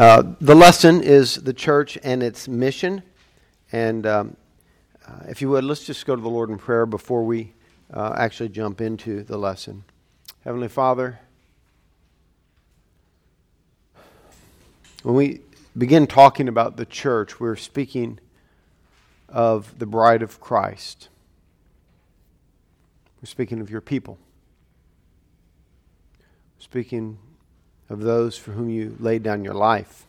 Uh, the lesson is the church and its mission. And um, uh, if you would, let's just go to the Lord in prayer before we uh, actually jump into the lesson. Heavenly Father, when we begin talking about the church, we're speaking of the bride of Christ. We're speaking of your people. Speaking of those for whom you laid down your life.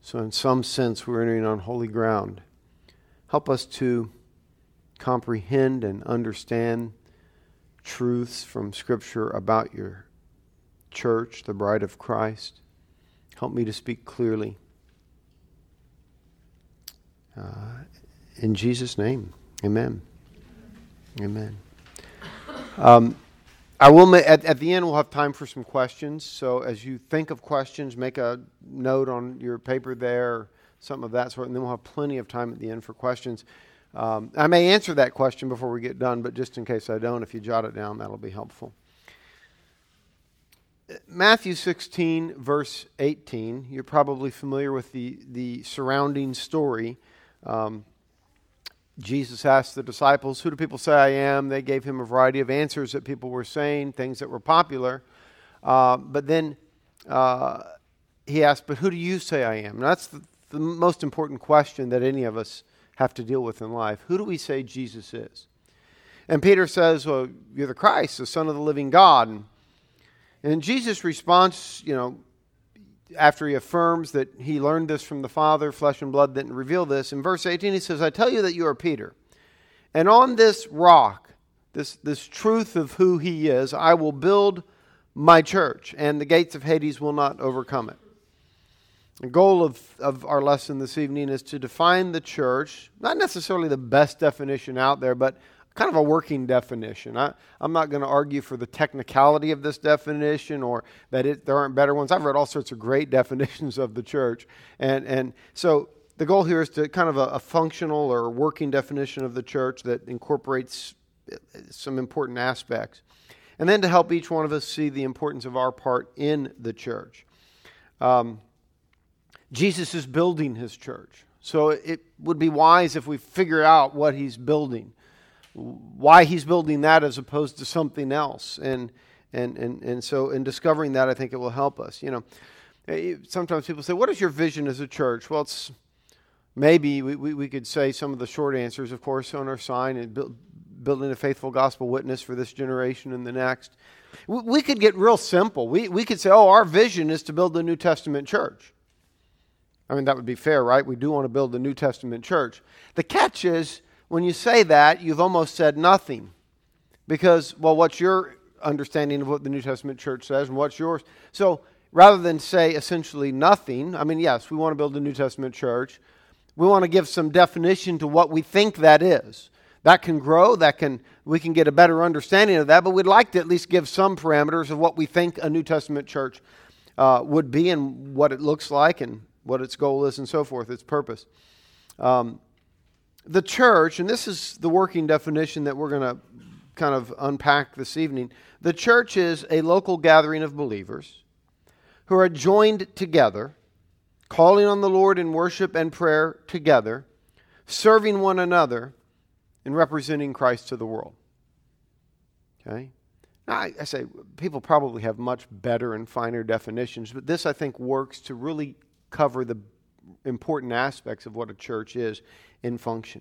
So, in some sense, we're entering on holy ground. Help us to comprehend and understand truths from Scripture about your church, the bride of Christ. Help me to speak clearly. Uh, in Jesus' name, amen. Amen. Um, I will at, at the end we'll have time for some questions. So as you think of questions, make a note on your paper there, something of that sort, and then we'll have plenty of time at the end for questions. Um, I may answer that question before we get done, but just in case I don't, if you jot it down, that'll be helpful. Matthew 16, verse 18, you're probably familiar with the, the surrounding story. Um, Jesus asked the disciples, Who do people say I am? They gave him a variety of answers that people were saying, things that were popular. Uh, but then uh, he asked, But who do you say I am? And that's the, the, most important question that any of us have to deal with in life. Who do we say Jesus is? And Peter says, Well, you're the Christ, the Son of the living God. And, and Jesus' response, you know, after he affirms that he learned this from the Father, flesh and blood didn't reveal this, in verse 18 he says, I tell you that you are Peter. And on this rock, this, this truth of who he is, I will build my church, and the gates of Hades will not overcome it. The goal of, of our lesson this evening is to define the church, not necessarily the best definition out there, but kind of a working definition. I, am not going to argue for the technicality of this definition or that it, there aren't better ones. I've read all sorts of great definitions of the church. And, and so the goal here is to kind of a, a functional or working definition of the church that incorporates uh, some important aspects. And then to help each one of us see the importance of our part in the church. Um, Jesus is building his church. So it would be wise if we figure out what he's building why he's building that as opposed to something else. And, and, and, and so in discovering that, I think it will help us. You know, eh, sometimes people say, What is your vision as a church? Well, it's maybe we, we, we could say some of the short answers, of course, on our sign and build, building a faithful gospel witness for this generation and the next. We, we could get real simple. We, we could say, Oh, our vision is to build the New Testament church. I mean, that would be fair, right? We do want to build the New Testament church. The catch is, when you say that, you've almost said nothing. Because, well, what's your understanding of what the New Testament church says and what's yours? So rather than say essentially nothing, I mean, yes, we want to build a New Testament church. We want to give some definition to what we think that is. That can grow, that can we can get a better understanding of that, but we'd like to at least give some parameters of what we think a New Testament church uh, would be and what it looks like and what its goal is and so forth, its purpose. Um, the church, and this is the working definition that we're going to kind of unpack this evening the church is a local gathering of believers who are joined together, calling on the Lord in worship and prayer together, serving one another, and representing Christ to the world. Okay? Now, I, I say people probably have much better and finer definitions, but this I think works to really cover the important aspects of what a church is in function.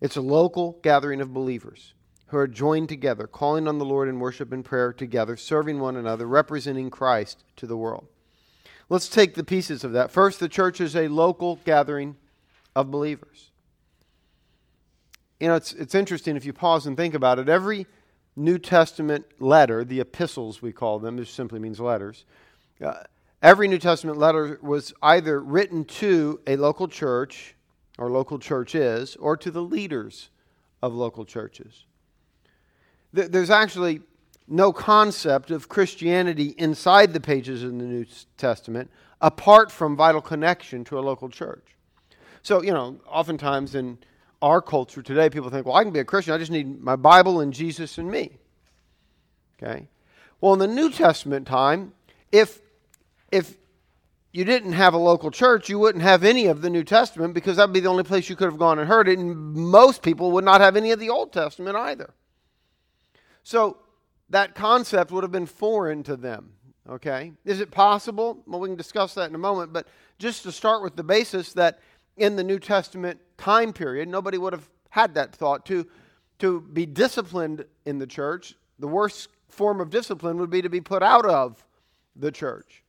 It's a local gathering of believers who are joined together, calling on the Lord in worship and prayer together, serving one another, representing Christ to the world. Let's take the pieces of that. First, the church is a local gathering of believers. You know, it's, it's interesting if you pause and think about it. Every New Testament letter, the epistles we call them, which simply means letters, uh, every New Testament letter was either written to a local church or local church is, or to the leaders of local churches. There's actually no concept of Christianity inside the pages of the New Testament apart from vital connection to a local church. So, you know, oftentimes in our culture today, people think, well, I can be a Christian, I just need my Bible and Jesus and me. Okay? Well, in the New Testament time, if if you didn't have a local church, you wouldn't have any of the New Testament because that would be the only place you could have gone and heard it. And most people would not have any of the Old Testament either. So that concept would have been foreign to them. Okay? Is it possible? Well, we can discuss that in a moment. But just to start with the basis that in the New Testament time period, nobody would have had that thought. To, to be disciplined in the church, the worst form of discipline would be to be put out of the church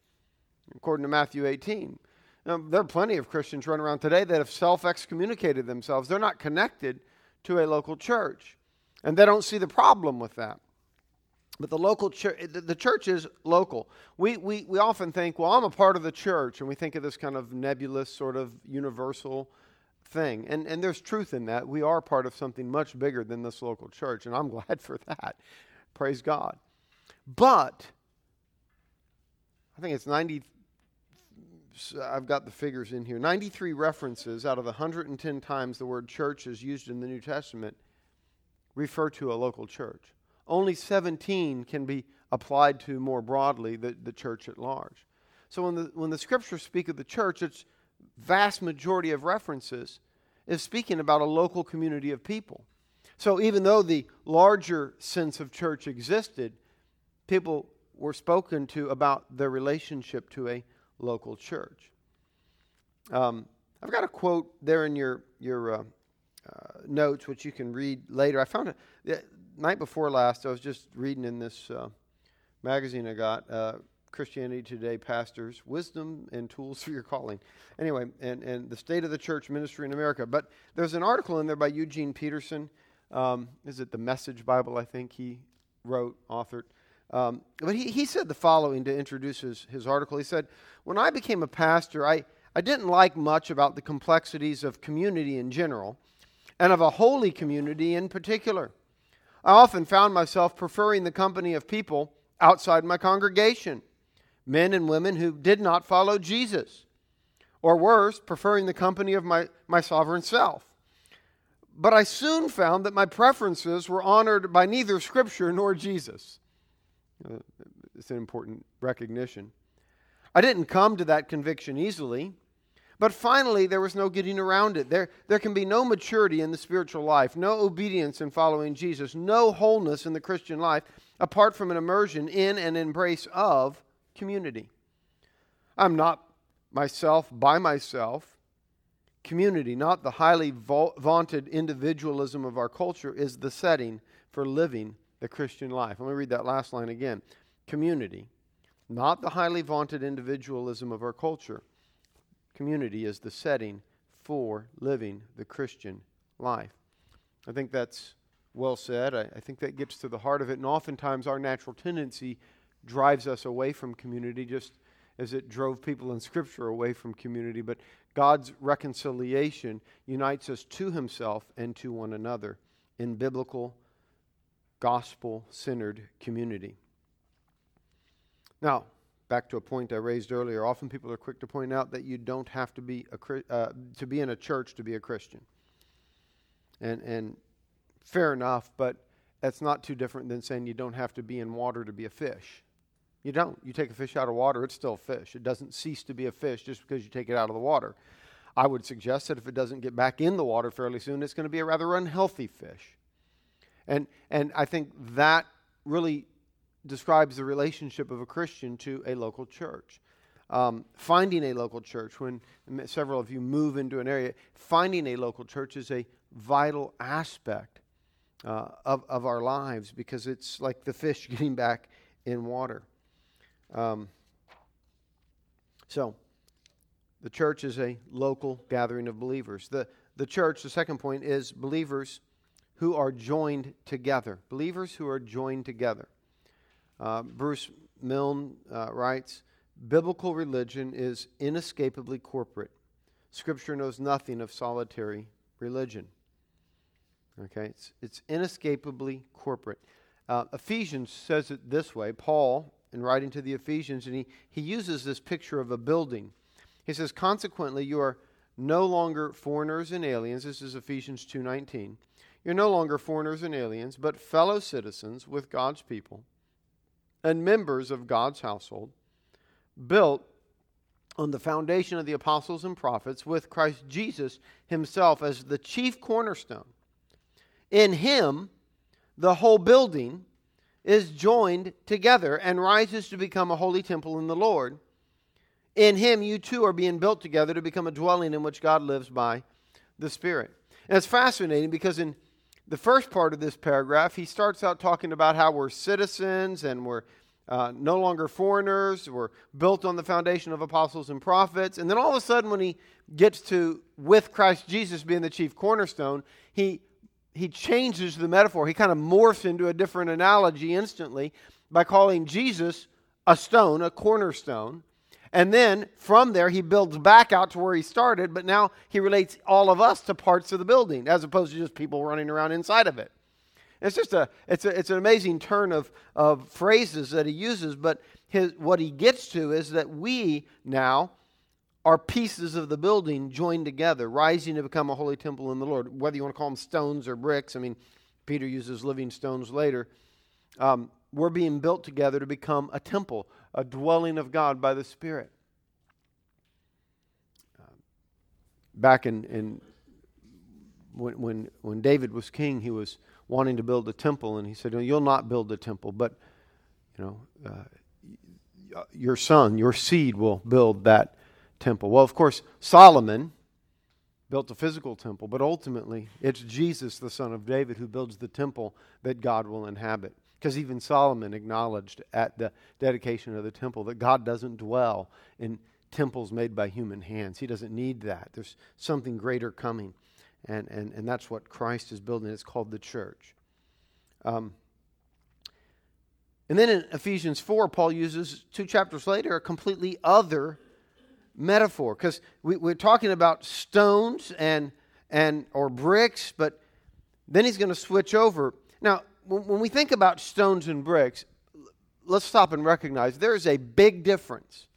according to Matthew 18. Now, there are plenty of Christians running around today that have self excommunicated themselves. They're not connected to a local church, and they don't see the problem with that. But the local church, the church is local. We, we, we often think, well, I'm a part of the church, and we think of this kind of nebulous, sort of universal thing. And, and there's truth in that. We are part of something much bigger than this local church, and I'm glad for that. Praise God. But I think it's 90, I've got the figures in here 93 references out of the 110 times the word church is used in the New Testament refer to a local church. Only 17 can be applied to more broadly the, the church at large. So when the, when the scriptures speak of the church, its vast majority of references is speaking about a local community of people. So even though the larger sense of church existed, people were spoken to about their relationship to a local church. Um, I've got a quote there in your your uh, uh, notes, which you can read later. I found it the night before last. I was just reading in this uh, magazine I got. Uh, Christianity Today pastors, wisdom and tools for your calling. Anyway, and, and the state of the church ministry in America. But there's an article in there by Eugene Peterson. Um, is it the Message Bible? I think he wrote, authored. Um, but he, he said the following to introduce his, his article. He said, When I became a pastor, I, I didn't like much about the complexities of community in general and of a holy community in particular. I often found myself preferring the company of people outside my congregation, men and women who did not follow Jesus, or worse, preferring the company of my, my sovereign self. But I soon found that my preferences were honored by neither Scripture nor Jesus. Uh, it's an important recognition. I didn't come to that conviction easily, but finally there was no getting around it. There, there can be no maturity in the spiritual life, no obedience in following Jesus, no wholeness in the Christian life apart from an immersion in and embrace of community. I'm not myself by myself. Community, not the highly vaunted individualism of our culture, is the setting for living the Christian life. Let me read that last line again. Community, not the highly vaunted individualism of our culture. Community is the setting for living the Christian life. I think that's well said. I, I, think that gets to the heart of it. And oftentimes, our natural tendency drives us away from community, just as it drove people in Scripture away from community. But God's reconciliation unites us to Himself and to one another in biblical gospel centered community. Now, back to a point I raised earlier. Often people are quick to point out that you don't have to be a, uh, to be in a church to be a Christian. And, and fair enough, but that's not too different than saying you don't have to be in water to be a fish. You don't. You take a fish out of water, it's still a fish. It doesn't cease to be a fish just because you take it out of the water. I would suggest that if it doesn't get back in the water fairly soon, it's going to be a rather unhealthy fish. And, and I think that really describes the relationship of a Christian to a local church. Um, finding a local church, when several of you move into an area, finding a local church is a vital aspect uh, of, of our lives because it's like the fish getting back in water. Um, so, the church is a local gathering of believers. The, the church, the second point, is believers who are joined together. Believers who are joined together. Uh, Bruce Milne uh, writes Biblical religion is inescapably corporate. Scripture knows nothing of solitary religion. Okay, it's, it's inescapably corporate. Uh, Ephesians says it this way Paul, in writing to the Ephesians, and he, he uses this picture of a building. He says, Consequently, you are no longer foreigners and aliens. This is Ephesians 2.19 you're no longer foreigners and aliens, but fellow citizens with God's people and members of God's household, built on the foundation of the apostles and prophets, with Christ Jesus himself as the chief cornerstone. In him, the whole building is joined together and rises to become a holy temple in the Lord. In him, you too are being built together to become a dwelling in which God lives by the Spirit. And it's fascinating because in the first part of this paragraph, he starts out talking about how we're citizens and we're uh, no longer foreigners. We're built on the foundation of apostles and prophets. And then all of a sudden, when he gets to with Christ Jesus being the chief cornerstone, he he changes the metaphor. He kind of morphs into a different analogy instantly by calling Jesus a stone, a cornerstone. And then from there, he builds back out to where he started, but now he relates all of us to parts of the building as opposed to just people running around inside of it. It's just a it's, a, it's an amazing turn of, of phrases that he uses, but his, what he gets to is that we now are pieces of the building joined together, rising to become a holy temple in the Lord. Whether you want to call them stones or bricks, I mean, Peter uses living stones later. Um, we're being built together to become a temple, a dwelling of God by the Spirit. Uh, back in, in when, when, when David was king, he was wanting to build a temple, and he said, You'll not build a temple, but you know, uh, your son, your seed will build that temple. Well, of course, Solomon built a physical temple, but ultimately it's Jesus, the son of David, who builds the temple that God will inhabit. Because even Solomon acknowledged at the dedication of the temple that God doesn't dwell in temples made by human hands. He doesn't need that. There's something greater coming. And, and, and that's what Christ is building. It's called the church. Um, and then in Ephesians 4, Paul uses two chapters later a completely other metaphor because we, we're talking about stones and and or bricks, but then he's going to switch over. Now, when, we think about stones and bricks, let's stop and recognize there is a big difference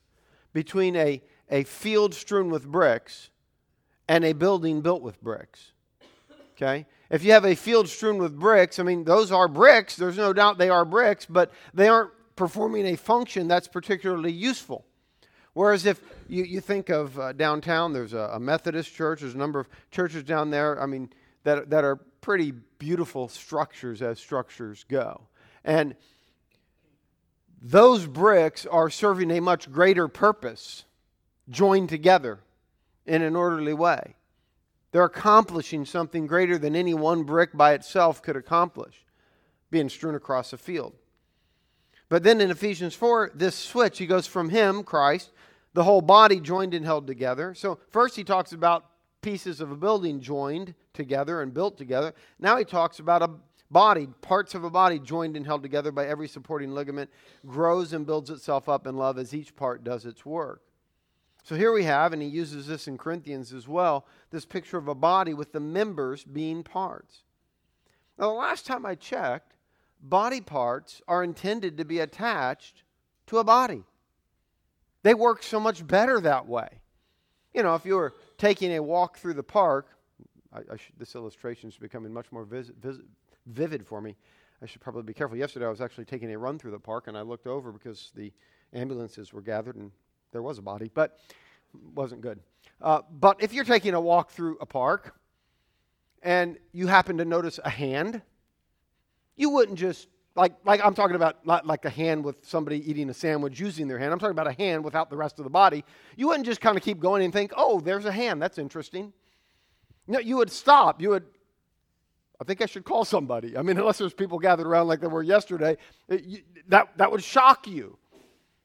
between a, a field strewn with bricks and a building built with bricks. Okay? If you have a field strewn with bricks, I mean, those are bricks. There's no doubt they are bricks, but they aren't performing a function that's particularly useful. Whereas if you, you think of uh, downtown, there's a, a, Methodist church, there's a number of churches down there, I mean, that, that are pretty beautiful structures as structures go. And those bricks are serving a much greater purpose, joined together in an orderly way. They're accomplishing something greater than any one brick by itself could accomplish, being strewn across a field. But then in Ephesians 4, this switch, he goes from him, Christ, the whole body joined and held together. So, first he talks about pieces of a building joined together and built together. Now he talks about a body, parts of a body joined and held together by every supporting ligament, grows and builds itself up in love as each part does its work. So here we have, and he uses this in Corinthians as well, this picture of a body with the members being parts. Now, the last time I checked, body parts are intended to be attached to a body. They work so much better that way. You know, if you were taking a walk through the park, I, I should, this illustration is becoming much more vis, vis, vivid for me. I should probably be careful. Yesterday, I was actually taking a run through the park, and I looked over because the ambulances were gathered, and there was a body, but wasn't good. Uh, but if you're taking a walk through a park and you happen to notice a hand, you wouldn't just like, like I'm talking about not like a hand with somebody eating a sandwich using their hand. I'm talking about a hand without the rest of the body. You wouldn't just kind of keep going and think, oh, there's a hand. That's interesting. No, you would stop. You would, I think I should call somebody. I mean, unless there's people gathered around like there were yesterday, it, you, that, that would shock you.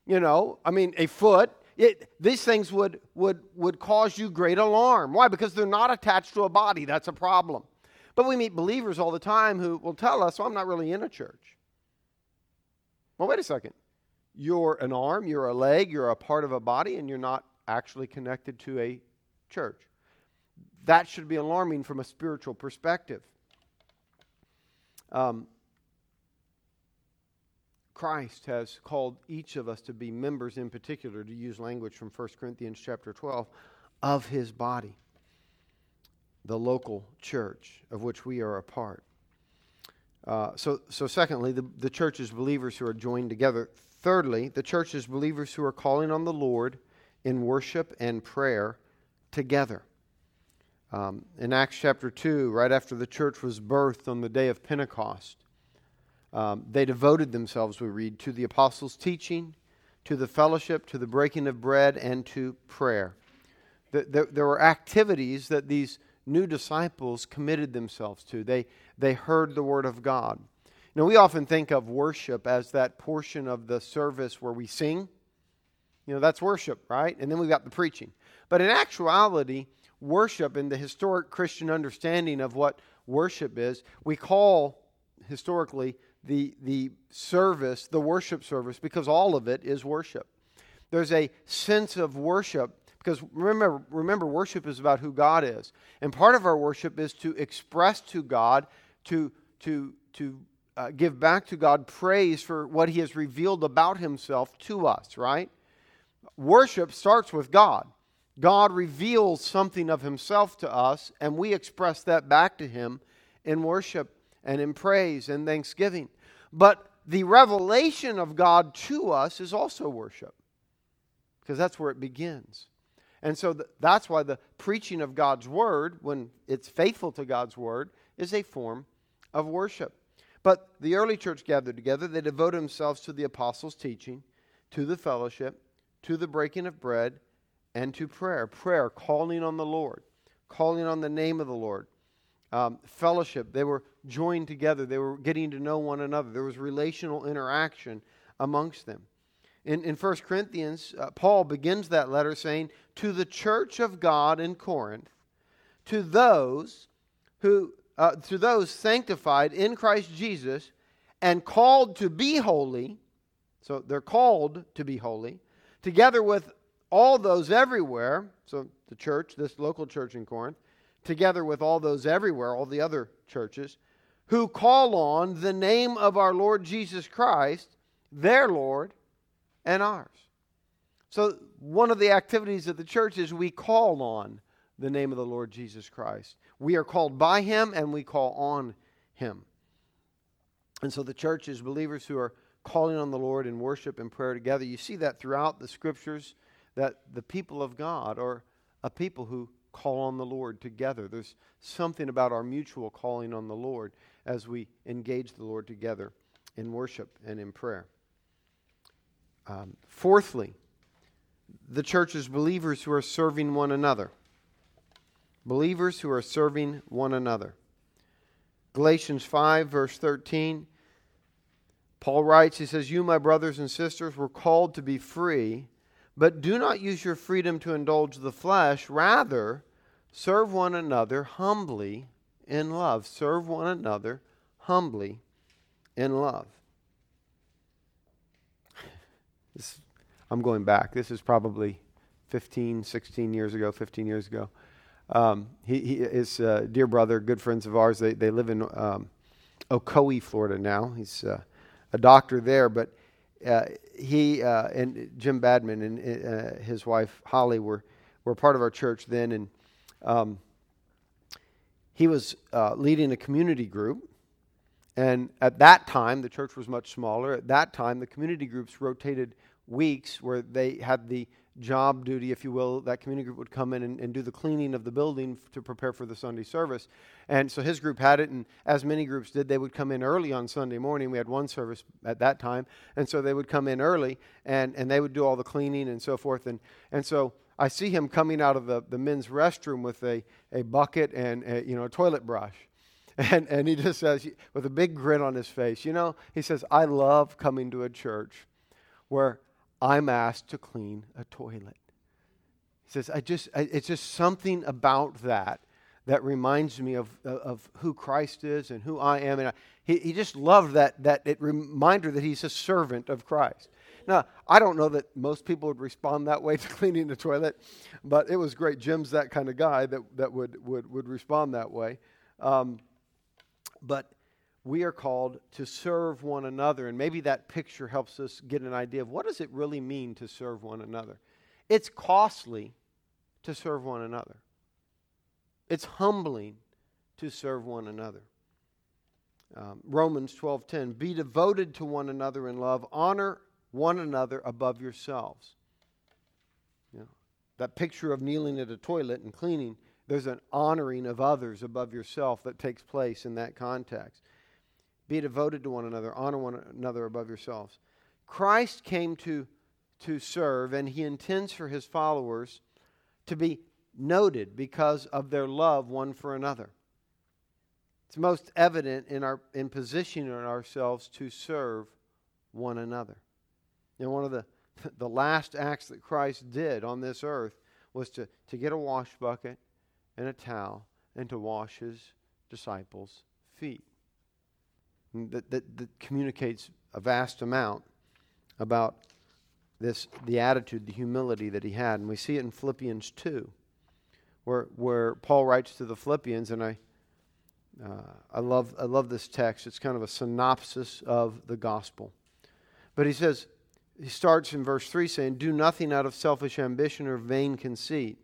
You know, I mean, a foot, it, these things would, would, would cause you great alarm. Why? Because they're not attached to a body. That's a problem. But we meet believers all the time who will tell us, well, I'm not really in a church. Well, wait a second. You're an arm, you're a leg, you're a part of a body, and you're not actually connected to a church. That should be alarming from a spiritual perspective. Um, Christ has called each of us to be members in particular, to use language from 1 Corinthians chapter 12, of his body, the local church of which we are a part. Uh, so, so secondly, the, the church is believers who are joined together. Thirdly, the church is believers who are calling on the Lord in worship and prayer together. Um, in Acts chapter 2, right after the church was birthed on the day of Pentecost, um, they devoted themselves, we read, to the apostles' teaching, to the fellowship, to the breaking of bread, and to prayer. There, there were activities that these new disciples committed themselves to. They, they heard the word of God. Know, we often think of worship as that portion of the service where we sing. You know, that's worship, right? And then we've got the preaching. But in actuality, worship in the historic Christian understanding of what worship is, we call historically the, the service, the worship service, because all of it is worship. There's a sense of worship because remember, remember, worship is about who God is. And part of our worship is to express to God, to, to, to uh, give back to God praise for what He has revealed about Himself to us, right? Worship starts with God. God reveals something of Himself to us, and we express that back to Him in worship and in praise and thanksgiving. But the revelation of God to us is also worship, because that's where it begins. And so th- that's why the preaching of God's word, when it's faithful to God's word, is a form of worship. But the early church gathered together. They devoted themselves to the apostles' teaching, to the fellowship, to the breaking of bread, and to prayer. Prayer, calling on the Lord, calling on the name of the Lord. Um, fellowship, they were joined together. They were getting to know one another. There was relational interaction amongst them. In, in 1 Corinthians, uh, Paul begins that letter saying, To the church of God in Corinth, to those who uh, to those sanctified in Christ Jesus and called to be holy, so they're called to be holy, together with all those everywhere, so the church, this local church in Corinth, together with all those everywhere, all the other churches, who call on the name of our Lord Jesus Christ, their Lord and ours. So, one of the activities of the church is we call on the name of the Lord Jesus Christ. We are called by him and we call on him. And so, the church is believers who are calling on the Lord in worship and prayer together. You see that throughout the scriptures that the people of God are a people who call on the Lord together. There's something about our mutual calling on the Lord as we engage the Lord together in worship and in prayer. Um, fourthly, the church is believers who are serving one another. Believers who are serving one another. Galatians 5, verse 13, Paul writes, he says, You, my brothers and sisters, were called to be free, but do not use your freedom to indulge the flesh. Rather, serve one another humbly in love. Serve one another humbly in love. This, I'm going back. This is probably 15, 16 years ago, 15 years ago. Um, he, he is uh, dear brother, good friends of ours. They, they live in um, Ocoee, Florida now. He's uh, a doctor there, but uh, he uh, and Jim Badman and uh, his wife Holly were, were part of our church then, and um, he was uh, leading a community group and at that time, the church was much smaller. At that time, the community groups rotated weeks where they had the job duty, if you will. That community group would come in and, and, do the cleaning of the building to prepare for the Sunday service. And so his group had it, and as many groups did, they would come in early on Sunday morning. We had one service at that time. And so they would come in early and, and they would do all the cleaning and so forth. And, and so I see him coming out of the, the men's restroom with a, a bucket and a, you know, a toilet brush. And, and he just says, with a big grin on his face, you know, he says, I love coming to a church where I'm asked to clean a toilet. He says, I just, I, it's just something about that that reminds me of, of who Christ is and who I am. And I, he, he just loved that, that it reminder that he's a servant of Christ. Now, I don't know that most people would respond that way to cleaning the toilet, but it was great. Jim's that kind of guy that, that would, would, would respond that way. Um, but we are called to serve one another. And maybe that picture helps us get an idea of what does it really mean to serve one another. It's costly to serve one another. It's humbling to serve one another. Um, Romans 12:10 Be devoted to one another in love, honor one another above yourselves. You know, that picture of kneeling at a toilet and cleaning, there's an honoring of others above yourself that takes place in that context. Be devoted to one another, honor one another above yourselves. Christ came to, to serve, and he intends for his followers to be noted because of their love one for another. It's most evident in our in positioning ourselves to serve one another. And one of the the last acts that Christ did on this earth was to, to get a wash bucket and a towel and to wash his disciples' feet. That, that, that communicates a vast amount about this the attitude, the humility that he had. And we see it in Philippians 2, where, where Paul writes to the Philippians, and I, uh, I, love, I love this text. It's kind of a synopsis of the gospel. But he says, he starts in verse 3 saying, Do nothing out of selfish ambition or vain conceit,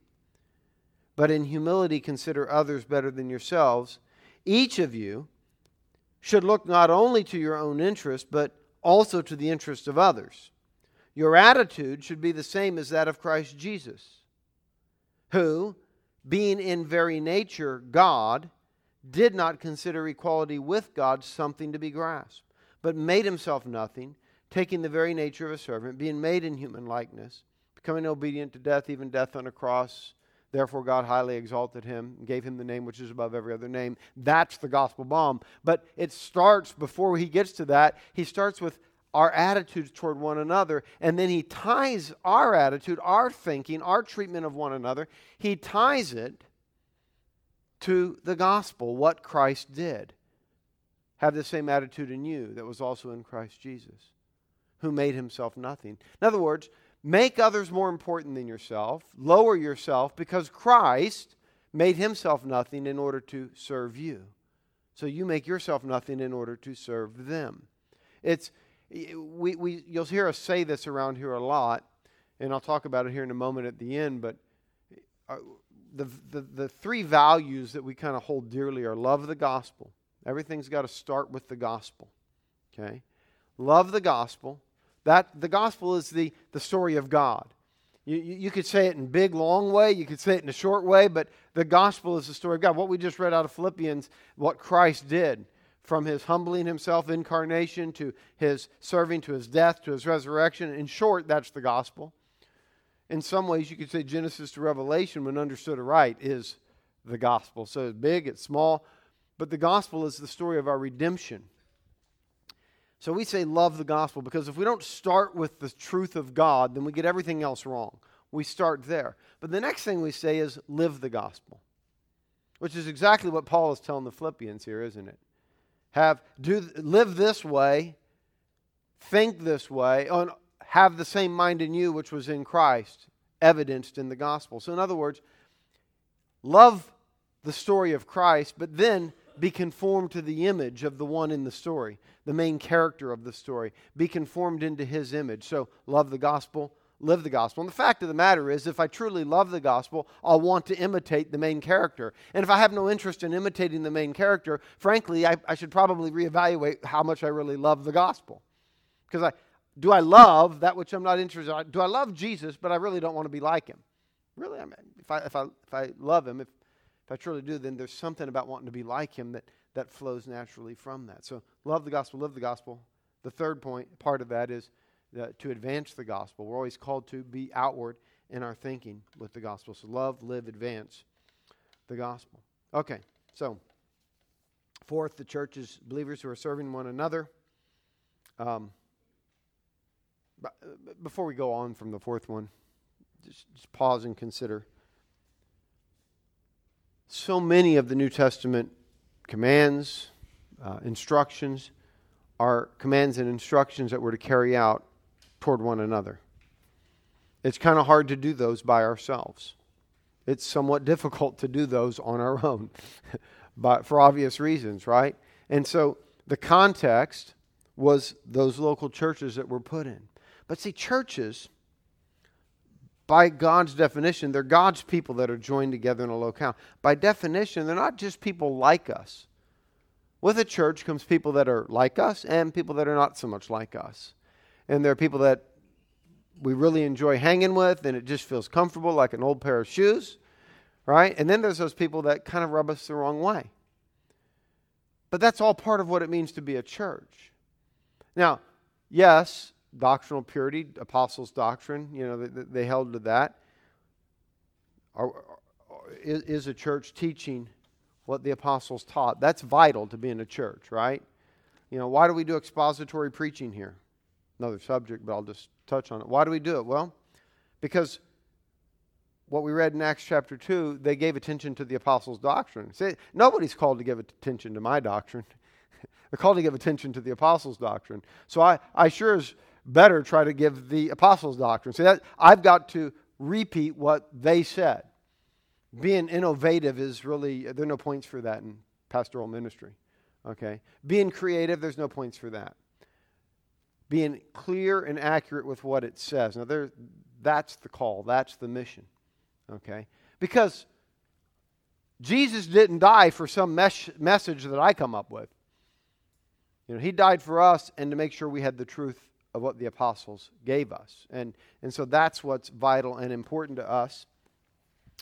but in humility consider others better than yourselves. Each of you should look not only to your own interest, but also to the interest of others. Your attitude should be the same as that of Christ Jesus, who, being in very nature God, did not consider equality with God something to be grasped, but made himself nothing taking the very nature of a servant, being made in human likeness, becoming obedient to death, even death on a cross. Therefore, God highly exalted him and gave him the name which is above every other name. That's the gospel bomb. But it starts, before he gets to that, he starts with our attitudes toward one another, and then he ties our attitude, our thinking, our treatment of one another, he ties it to the gospel, what Christ did. Have the same attitude in you that was also in Christ Jesus who made himself nothing. In other words, make others more important than yourself, lower yourself because Christ made himself nothing in order to serve you. So you make yourself nothing in order to serve them. It's we, we you'll hear us say this around here a lot, and I'll talk about it here in a moment at the end, but uh, the, the, the three values that we kind of hold dearly are love the gospel. Everything's got to start with the gospel. Okay? Love the gospel, that the gospel is the, the story of God. You, you, could say it in big, long way. You could say it in a short way, but the gospel is the story of God. What we just read out of Philippians, what Christ did from his humbling himself, incarnation, to his serving, to his death, to his resurrection. In short, that's the gospel. In some ways, you could say Genesis to Revelation, when understood aright, is the gospel. So it's big, it's small, but the gospel is the story of our redemption. So we say love the gospel because if we don't start with the truth of God, then we get everything else wrong. We start there. But the next thing we say is live the gospel, which is exactly what Paul is telling the Philippians here, isn't it? Have do live this way, think this way, and have the same mind in you which was in Christ, evidenced in the gospel. So in other words, love the story of Christ, but then be conformed to the image of the one in the story, the main character of the story. Be conformed into his image. So, love the gospel, live the gospel. And the fact of the matter is, if I truly love the gospel, I'll want to imitate the main character. And if I have no interest in imitating the main character, frankly, I, I should probably reevaluate how much I really love the gospel. Because I do I love that which I'm not interested in? Do I love Jesus, but I really don't want to be like him? Really, I mean, if I if I if I love him, if if I truly do, then there's something about wanting to be like him that, that flows naturally from that. So love the gospel, live the gospel. The third point, part of that is to advance the gospel. We're always called to be outward in our thinking with the gospel. So love, live, advance the gospel. Okay, so fourth, the church is believers who are serving one another. Um, before we go on from the fourth one, just, just pause and consider so many of the New Testament commands, uh, instructions, are commands and instructions that we're to carry out toward one another. It's kind of hard to do those by ourselves. It's somewhat difficult to do those on our own, but for obvious reasons, right? And so the context was those local churches that were put in. But see, churches by God's definition, they're God's people that are joined together in a locale. By definition, they're not just people like us. With a church comes people that are like us and people that are not so much like us. And there are people that we really enjoy hanging with and it just feels comfortable like an old pair of shoes, right? And then there's those people that kind of rub us the wrong way. But that's all part of what it means to be a church. Now, yes, doctrinal purity, apostles' doctrine, you know, they, they held to that. Are, is, a church teaching what the apostles taught? That's vital to being a church, right? You know, why do we do expository preaching here? Another subject, but I'll just touch on it. Why do we do it? Well, because what we read in Acts chapter 2, they gave attention to the apostles' doctrine. See, nobody's called to give attention to my doctrine. They're called to give attention to the apostles' doctrine. So I, I sure is better try to give the apostles' doctrine. See, that, I've got to repeat what they said. Being innovative is really, there are no points for that in pastoral ministry. Okay? Being creative, there's no points for that. Being clear and accurate with what it says. Now, there, that's the call, that's the mission. Okay? Because Jesus didn't die for some mes- message that I come up with. You know, he died for us and to make sure we had the truth of what the apostles gave us. And, and so that's what's vital and important to us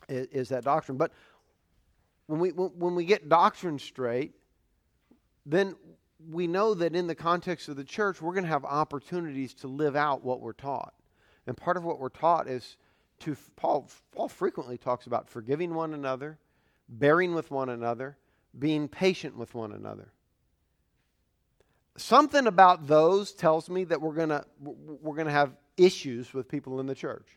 is, is that doctrine. But when we, when we get doctrine straight, then we know that in the context of the church, we're going to have opportunities to live out what we're taught. And part of what we're taught is to, Paul, Paul frequently talks about forgiving one another, bearing with one another, being patient with one another. Something about those tells me that we're going to we're going to have issues with people in the church.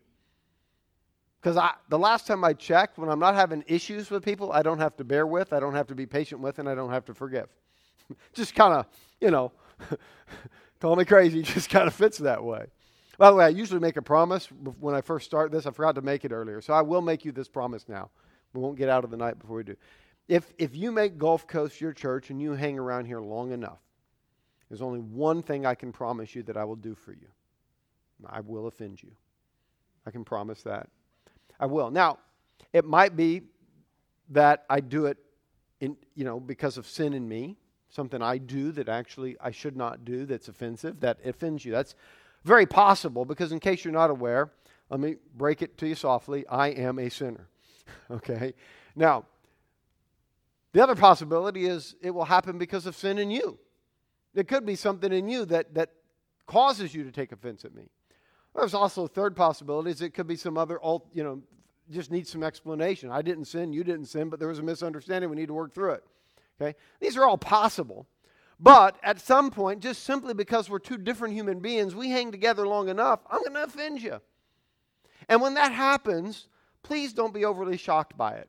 Because i the last time I checked, when I'm not having issues with people, I don't have to bear with, I don't have to be patient with, and I don't have to forgive. just kind of, you know, call me crazy, just kind of fits that way. By the way, I usually make a promise when I first start this. I forgot to make it earlier, so I will make you this promise now. We won't get out of the night before we do. If, if you make Gulf Coast your church and you hang around here long enough, there's only one thing I can promise you that I will do for you I will offend you. I can promise that. I will. Now, it might be that I do it in, you know, because of sin in me something I do that actually I should not do that's offensive, that offends you. That's very possible because, in case you're not aware, let me break it to you softly I am a sinner. okay? Now, the other possibility is it will happen because of sin in you. There could be something in you that, that causes you to take offense at me. There's also a third possibility is it could be some other, you know, just needs some explanation. I didn't sin, you didn't sin, but there was a misunderstanding. We need to work through it. Okay? These are all possible. But at some point, just simply because we're two different human beings, we hang together long enough, I'm going to offend you. And when that happens, please don't be overly shocked by it.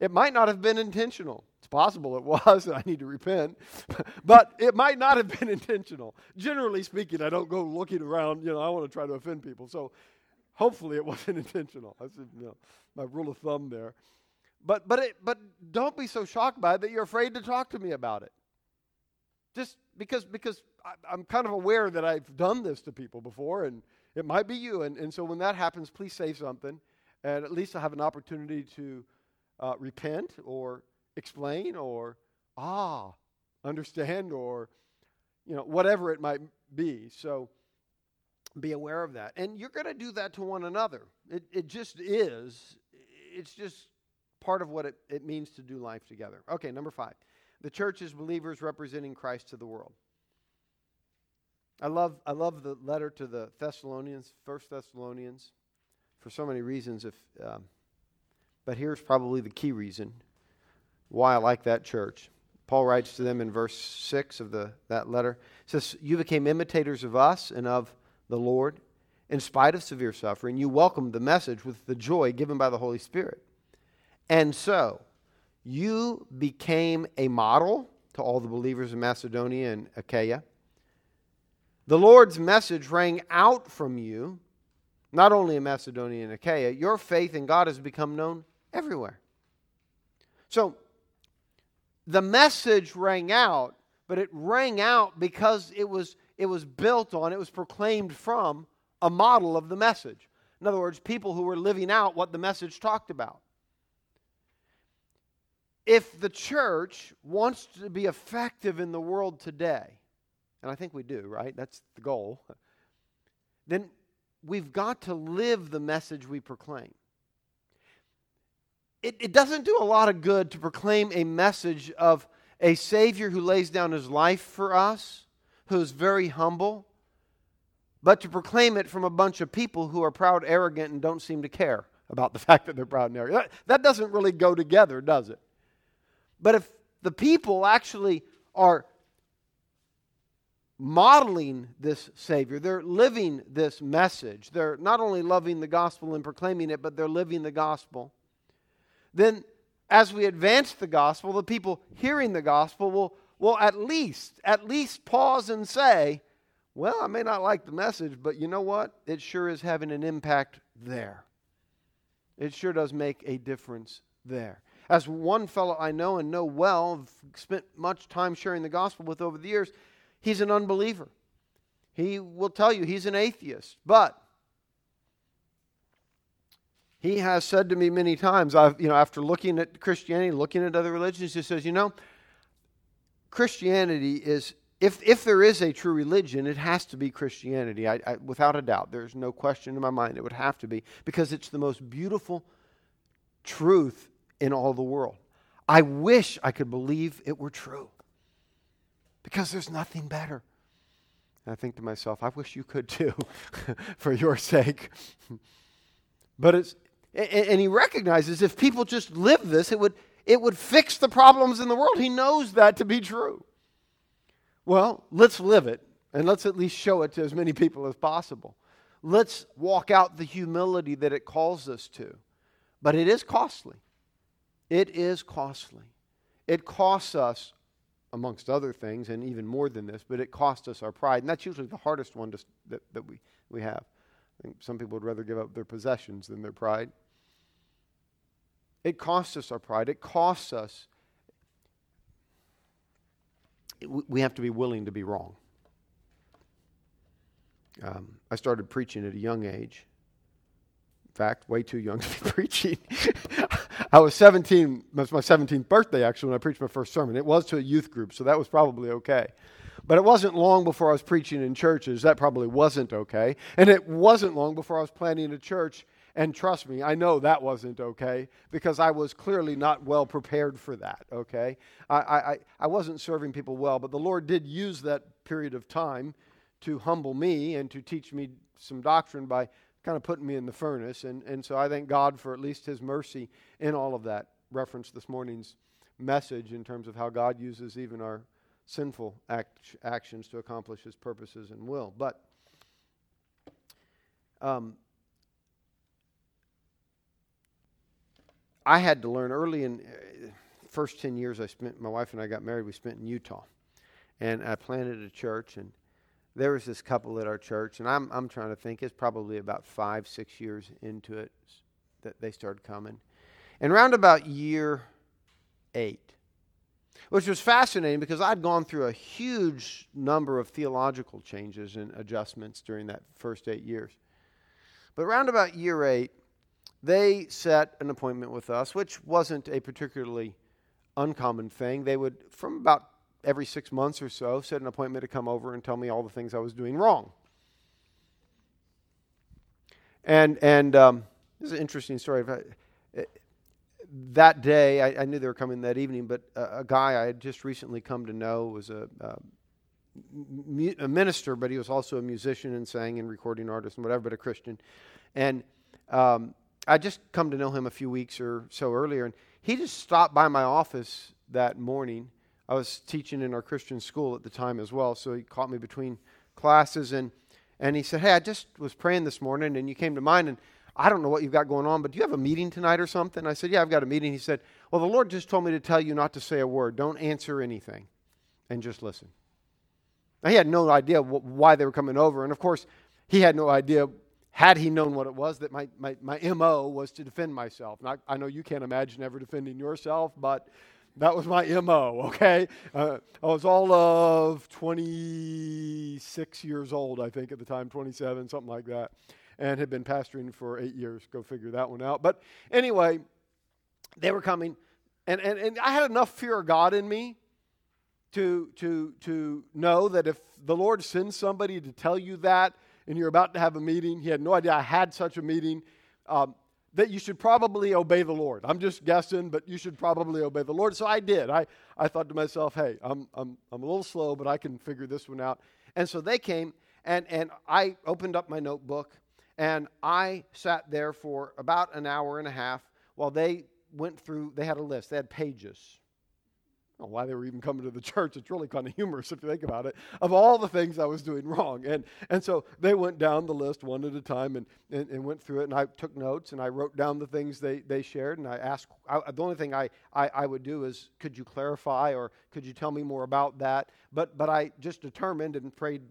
It might not have been intentional. It's possible it was, and I need to repent. but it might not have been intentional. Generally speaking, I don't go looking around, you know, I want to try to offend people. So hopefully it wasn't intentional. That's you know, my rule of thumb there. But, but, it, but don't be so shocked by it that you're afraid to talk to me about it. Just because, because I, I'm kind of aware that I've done this to people before, and it might be you. And, and so when that happens, please say something, and at least I have an opportunity to uh, repent or explain or, ah, understand or, you know, whatever it might be. So be aware of that. And you're going to do that to one another. It, it just is. It's just part of what it, it means to do life together. Okay, number five. The church is believers representing Christ to the world. I love, I love the letter to the Thessalonians, First Thessalonians, for so many reasons. If, um, but here's probably the key reason why I like that church. Paul writes to them in verse 6 of the, that letter. Says, You became imitators of us and of the Lord. In spite of severe suffering, you welcomed the message with the joy given by the Holy Spirit. And so, you became a model to all the believers in Macedonia and Achaia. The Lord's message rang out from you, not only in Macedonia and Achaia, your faith in God has become known everywhere. So, the message rang out, but it rang out because it was, it was built on, it was proclaimed from a model of the message. In other words, people who were living out what the message talked about if the church wants to be effective in the world today, and I think we do, right? That's the goal. Then we've got to live the message we proclaim. It, it doesn't do a lot of good to proclaim a message of a Savior who lays down his life for us, who is very humble, but to proclaim it from a bunch of people who are proud, arrogant, and don't seem to care about the fact that they're proud and arrogant. That, that doesn't really go together, does it? But if the people actually are modeling this Savior. They're living this message. They're not only loving the gospel and proclaiming it, but they're living the gospel. Then, as we advance the gospel, the people hearing the gospel will, will at least, at least pause and say, Well, I may not like the message, but you know what? It sure is having an impact there. It sure does make a difference there. As one fellow I know and know well, spent much time sharing the gospel with over the years, he's an unbeliever. He will tell you he's an atheist. But he has said to me many times, I've, you know, after looking at Christianity, looking at other religions, he says, you know, Christianity is, if, if there is a true religion, it has to be Christianity. I, I, without a doubt. There's no question in my mind it would have to be because it's the most beautiful truth in all the world. I wish I could believe it were true because there's nothing better. And I think to myself, I wish you could too, for your sake. but it's, and he recognizes if people just live this, it would, it would fix the problems in the world. He knows that to be true. Well, let's live it, and let's at least show it to as many people as possible. Let's walk out the humility that it calls us to. But it is costly. It is costly. It costs us amongst other things, and even more than this, but it costs us our pride. And that's usually the hardest one to, that, that we, we have. I think some people would rather give up their possessions than their pride. It costs us our pride. It costs us. we have to be willing to be wrong. Um, I started preaching at a young age. In fact, way too young to be preaching. I was 17, it was my 17th birthday actually when I preached my first sermon. It was to a youth group, so that was probably okay. But it wasn't long before I was preaching in churches. That probably wasn't okay. And it wasn't long before I was planning a church. And trust me, I know that wasn't okay because I was clearly not well prepared for that, okay? I, I, I wasn't serving people well, but the Lord did use that period of time to humble me and to teach me some doctrine by kind of putting me in the furnace. And, and so I thank God for at least His mercy in all of that. Reference this morning's message in terms of how God uses even our sinful act, actions to accomplish His purposes and will. But um, I had to learn early in uh, first 10 years I spent, my wife and I got married, we spent in Utah. And I planted a church and there was this couple at our church, and I'm, I'm trying to think, it's probably about five, six years into it that they started coming. And around about year eight, which was fascinating because I'd gone through a huge number of theological changes and adjustments during that first eight years. But around about year eight, they set an appointment with us, which wasn't a particularly uncommon thing. They would, from about every six months or so, set an appointment to come over and tell me all the things I was doing wrong. And, and um, this is an interesting story. That day, I, I, knew they were coming that evening, but a, a, guy I had just recently come to know was a, a, a, minister, but he was also a musician and sang and recording artist and whatever, but a Christian. And um, I just come to know him a few weeks or so earlier, and he just stopped by my office that morning I was teaching in our Christian school at the time as well, so he caught me between classes and and he said, "Hey, I just was praying this morning and you came to mind and I don't know what you've got going on, but do you have a meeting tonight or something?" I said, "Yeah, I've got a meeting." He said, "Well, the Lord just told me to tell you not to say a word. Don't answer anything and just listen." Now, he had no idea why they were coming over, and of course, he had no idea had he known what it was that my, my, my mo was to defend myself I, I know you can't imagine ever defending yourself but that was my MO, okay? Uh, I was all of 26 years old, I think, at the time, 27, something like that, and had been pastoring for eight years. Go figure that one out. But anyway, they were coming, and, and, and I had enough fear of God in me to, to, to know that if the Lord sends somebody to tell you that, and you're about to have a meeting. He had no idea I had such a meeting. Um, that you should probably obey the Lord. I'm just guessing, but you should probably obey the Lord. So I did. I, I thought to myself, hey, I'm, I'm, I'm a little slow, but I can figure this one out. And so they came, and, and I opened up my notebook, and I sat there for about an hour and a half while they went through, they had a list, they had pages know why they were even coming to the church. It's really kind of humorous if you think about it, of all the things I was doing wrong. And, and so they went down the list one at a time and, and, and went through it. And I took notes and I wrote down the things they, they shared. And I asked, I, the only thing I, I, I would do is, could you clarify or could you tell me more about that? But, but I just determined and prayed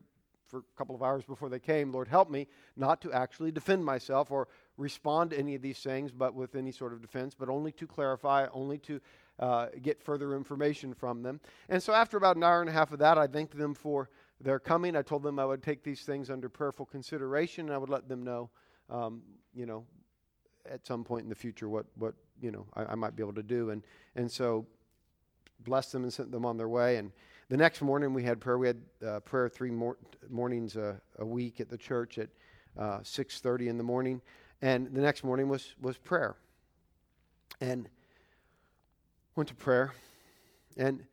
for a couple of hours before they came, Lord, help me not to actually defend myself or respond to any of these things, but with any sort of defense, but only to clarify, only to uh, get further information from them. And so, after about an hour and a half of that, I thanked them for their coming. I told them I would take these things under prayerful consideration, and I would let them know, um, you know, at some point in the future what what you know I, I, might be able to do. And and so, blessed them and sent them on their way. And the next morning we had prayer. We had uh, prayer three mor- mornings a, a, week at the church at uh, six thirty in the morning, and the next morning was was prayer. And went to prayer, and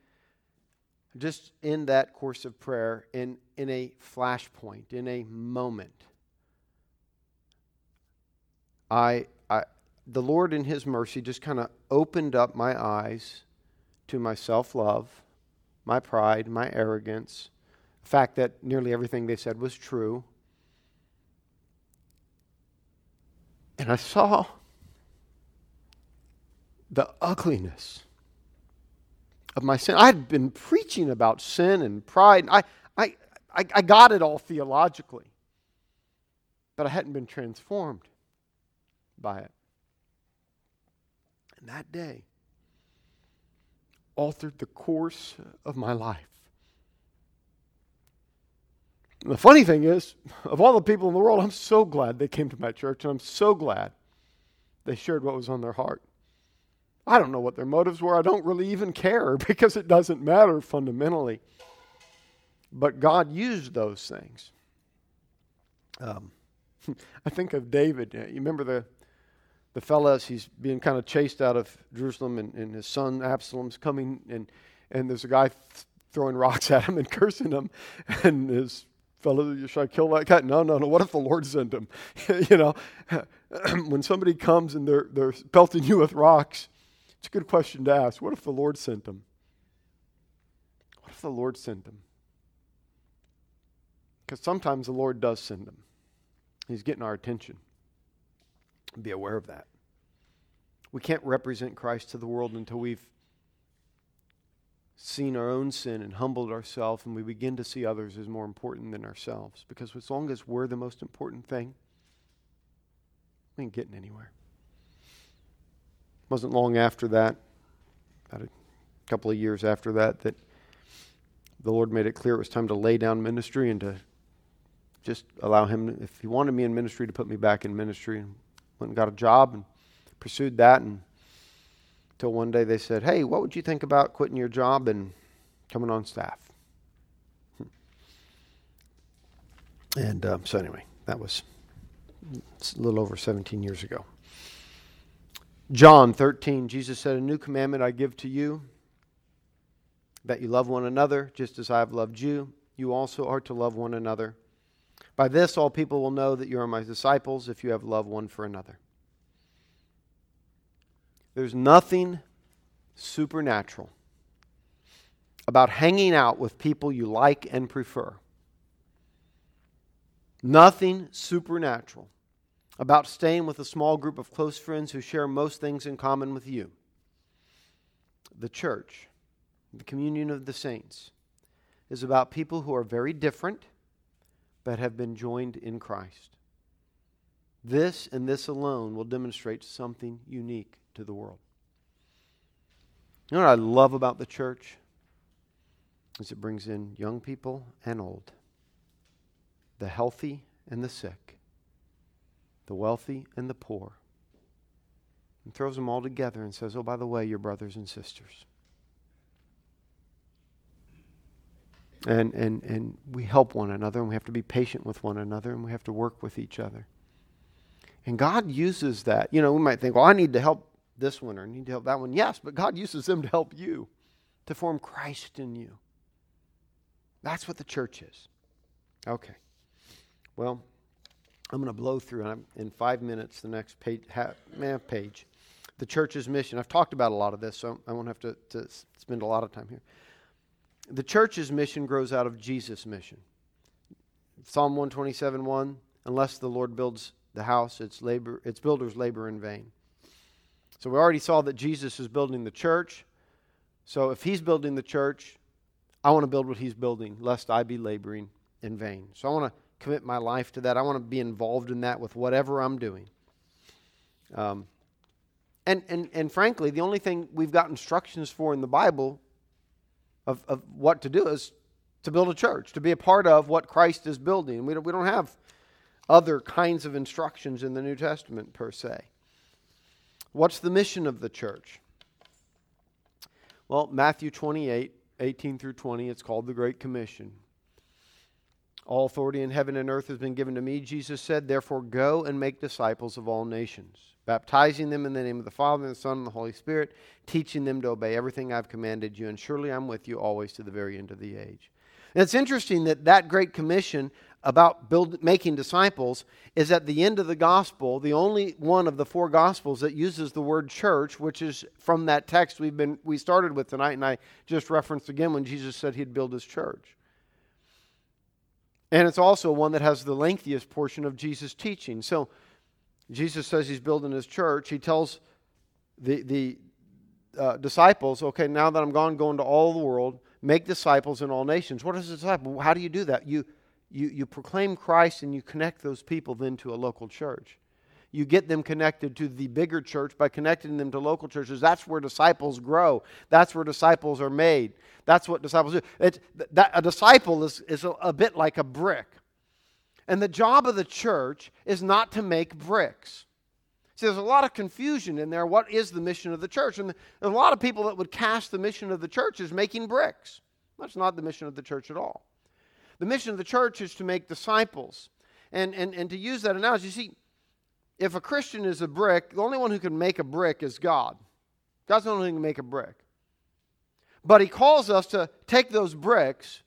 just in that course of prayer, in, in a flashpoint, in a moment, I, I, the Lord in His mercy just kind of opened up my eyes to my self love, my pride, my arrogance, the fact that nearly everything they said was true. And I saw the ugliness of my sin. I had been preaching about sin and pride. I, I, I, I got it all theologically, but I hadn't been transformed by it. And that day altered the course of my life. And the funny thing is, of all the people in the world, I'm so glad they came to my church, and I'm so glad they shared what was on their heart. I don't know what their motives were. I don't really even care because it doesn't matter fundamentally. But God used those things. Um, I think of David. You remember the the fellas? He's being kind of chased out of Jerusalem, and, and his son Absalom's coming, and and there's a guy th- throwing rocks at him and cursing him, and his fellow, should I kill that guy? No, no, no. What if the Lord sent him? you know, when somebody comes and they're they're pelting you with rocks, it's a good question to ask. What if the Lord sent them? What if the Lord sent them? Because sometimes the Lord does send them. He's getting our attention. Be aware of that. We can't represent Christ to the world until we've seen our own sin and humbled ourselves and we begin to see others as more important than ourselves. Because as long as we're the most important thing, we ain't getting anywhere wasn't long after that, about a couple of years after that, that the Lord made it clear it was time to lay down ministry and to just allow Him, if He wanted me in ministry, to put me back in ministry. And went and got a job and pursued that. And until one day they said, Hey, what would you think about quitting your job and coming on staff? Hmm. And um, so, anyway, that was a little over 17 years ago. John 13, Jesus said, A new commandment I give to you, that you love one another, just as I have loved you. You also are to love one another. By this, all people will know that you are my disciples if you have love one for another. There's nothing supernatural about hanging out with people you like and prefer. Nothing supernatural about staying with a small group of close friends who share most things in common with you. The church, the communion of the saints, is about people who are very different but have been joined in Christ. This and this alone will demonstrate something unique to the world. You know what I love about the church? Is it brings in young people and old, the healthy and the sick the wealthy and the poor, and throws them all together and says, Oh, by the way, you're brothers and sisters. And, and, and we help one another, and we have to be patient with one another, and we have to work with each other. And God uses that. You know, we might think, well, I need to help this one or I need to help that one. Yes, but God uses them to help you, to form Christ in you. That's what the church is. Okay. Well, I'm going to blow through I'm, in five minutes the next page, half, page. The church's mission. I've talked about a lot of this, so I won't have to, to spend a lot of time here. The church's mission grows out of Jesus' mission. Psalm 127 1 Unless the Lord builds the house, its, labor, its builders labor in vain. So we already saw that Jesus is building the church. So if he's building the church, I want to build what he's building, lest I be laboring in vain. So I want to commit my life to that. I want to be involved in that with whatever I'm doing. Um, and, and, and frankly, the only thing we've got instructions for in the Bible of, of what to do is to build a church, to be a part of what Christ is building. We don't, we don't have other kinds of instructions in the New Testament per se. What's the mission of the church? Well, Matthew 28, 18 through 20, it's called the Great Commission. All authority in heaven and earth has been given to me, Jesus said. Therefore, go and make disciples of all nations, baptizing them in the name of the Father, and the Son, and the Holy Spirit, teaching them to obey everything I've commanded you, and surely I'm with you always to the very end of the age. And it's interesting that that Great Commission about build, making disciples is at the end of the gospel, the only one of the four gospels that uses the word church, which is from that text we've been we started with tonight, and I just referenced again when Jesus said he'd build his church. And it's also one that has the lengthiest portion of Jesus' teaching. So Jesus says he's building his church. He tells the, the uh, disciples, okay, now that I'm gone, go into all the world, make disciples in all nations. What is a disciple? How do you do that? You, you, you proclaim Christ and you connect those people then to a local church. You get them connected to the bigger church by connecting them to local churches. That's where disciples grow. That's where disciples are made. That's what disciples do. That, a disciple is, is a, a bit like a brick. And the job of the church is not to make bricks. See, there's a lot of confusion in there. What is the mission of the church? And there's a lot of people that would cast the mission of the church as making bricks. That's not the mission of the church at all. The mission of the church is to make disciples. And, and, and to use that analogy, you see, if a Christian is a brick, the only one who can make a brick is God. God's the only one who can make a brick. But He calls us to take those bricks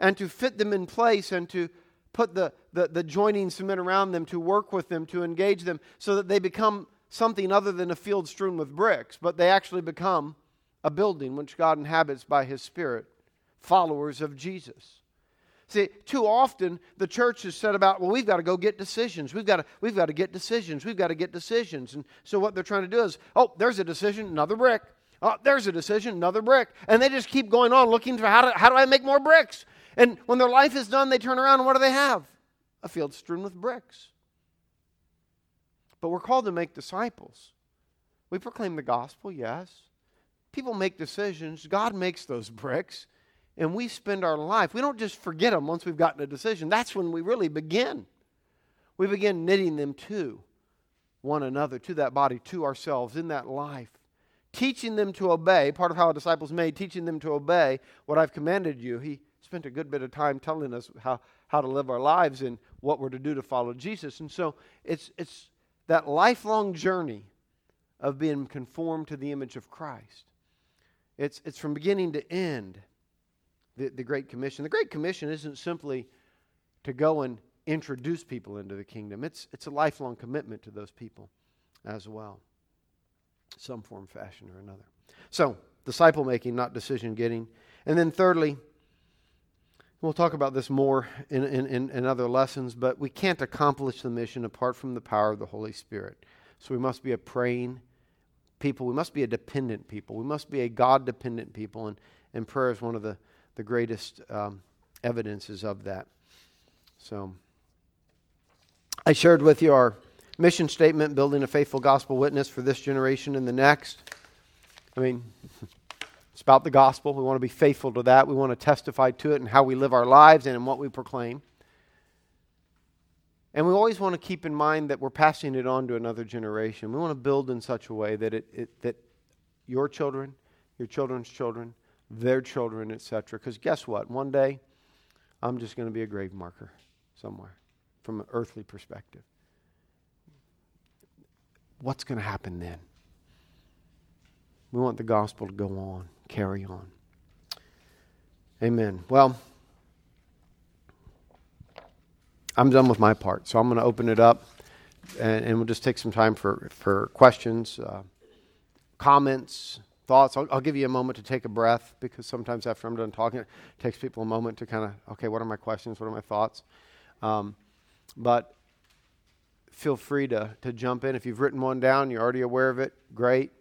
and to fit them in place and to put the, the, the joining cement around them, to work with them, to engage them, so that they become something other than a field strewn with bricks, but they actually become a building which God inhabits by His Spirit, followers of Jesus. See, too often the church is said about, well, we've got to go get decisions. We've got to, we've got to get decisions. We've got to get decisions. And so what they're trying to do is, oh, there's a decision, another brick. Oh, there's a decision, another brick. And they just keep going on looking for how, to, how do I make more bricks? And when their life is done, they turn around and what do they have? A field strewn with bricks. But we're called to make disciples. We proclaim the gospel, yes. People make decisions. God makes those bricks and we spend our life, we don't just forget them once we've gotten a decision. That's when we really begin. We begin knitting them to one another, to that body, to ourselves in that life. Teaching them to obey, part of how disciple's made, teaching them to obey what I've commanded you. He spent a good bit of time telling us how, how to live our lives and what we're to do to follow Jesus. And so it's, it's that lifelong journey of being conformed to the image of Christ. It's, it's from beginning to end the, the Great Commission. The Great Commission isn't simply to go and introduce people into the kingdom, it's, it's a lifelong commitment to those people as well, some form, fashion, or another. So, disciple making, not decision getting. And then, thirdly, we'll talk about this more in, in, in, other lessons, but we can't accomplish the mission apart from the power of the Holy Spirit. So, we must be a praying people. We must be a dependent people. We must be a God dependent people. And, and prayer is one of the the greatest um, evidences of that. So, I shared with you our mission statement building a faithful gospel witness for this generation and the next. I mean, it's about the gospel. We want to be faithful to that. We want to testify to it and how we live our lives and in what we proclaim. And we always want to keep in mind that we're passing it on to another generation. We want to build in such a way that, it, it that your children, your children's children, their children, etc. Because guess what? One day, I'm just going to be a grave marker somewhere from an earthly perspective. What's going to happen then? We want the gospel to go on, carry on. Amen. Well, I'm done with my part, so I'm going to open it up and, and, we'll just take some time for, for questions, uh, comments, thoughts. I'll, I'll, give you a moment to take a breath because sometimes after I'm done talking, it takes people a moment to kind of, okay, what are my questions? What are my thoughts? Um, but feel free to, to jump in. If you've written one down, you're already aware of it, great.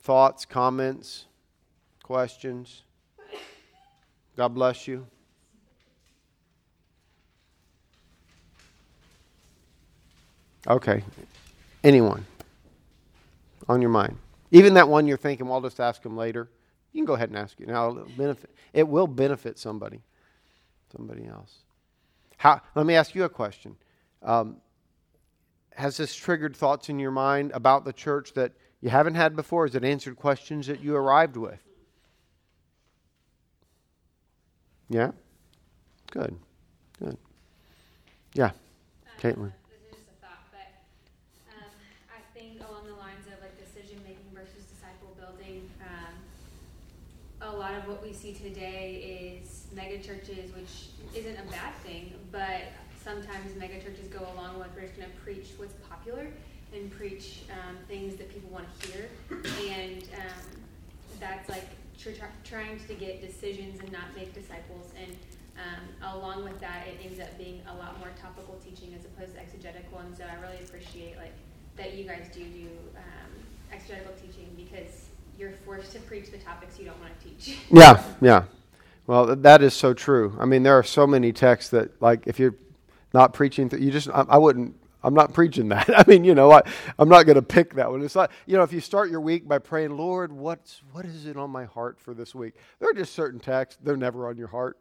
Thoughts, comments, questions? God bless you. Okay. Anyone on your mind? Even that one you're thinking, well, I'll just ask him later. You can go ahead and ask it now. Benefit, it will benefit somebody, somebody else. How, let me ask you a question. Um, has this triggered thoughts in your mind about the church that you haven't had before? Has it answered questions that you arrived with? Yeah? Good. Good. Yeah. Caitlin. Lot of what we see today is megachurches, which isn't a bad thing, but sometimes megachurches go along with we're just going to preach what's popular and preach um, things that people want to hear, and um, that's like tr- trying to get decisions and not make disciples. And um, along with that, it ends up being a lot more topical teaching as opposed to exegetical. And so I really appreciate like that you guys do do um, exegetical teaching because you're forced to preach the topics you don't want to teach. yeah, yeah. Well, that is so true. I mean, there are so many texts that, like, if you're not preaching, th- you just, I, I, wouldn't, I'm not preaching that. I mean, you know, I, I'm not going to pick that one. It's not, you know, if you start your week by praying, Lord, what's, what is it on my heart for this week? There are just certain texts, they're never on your heart.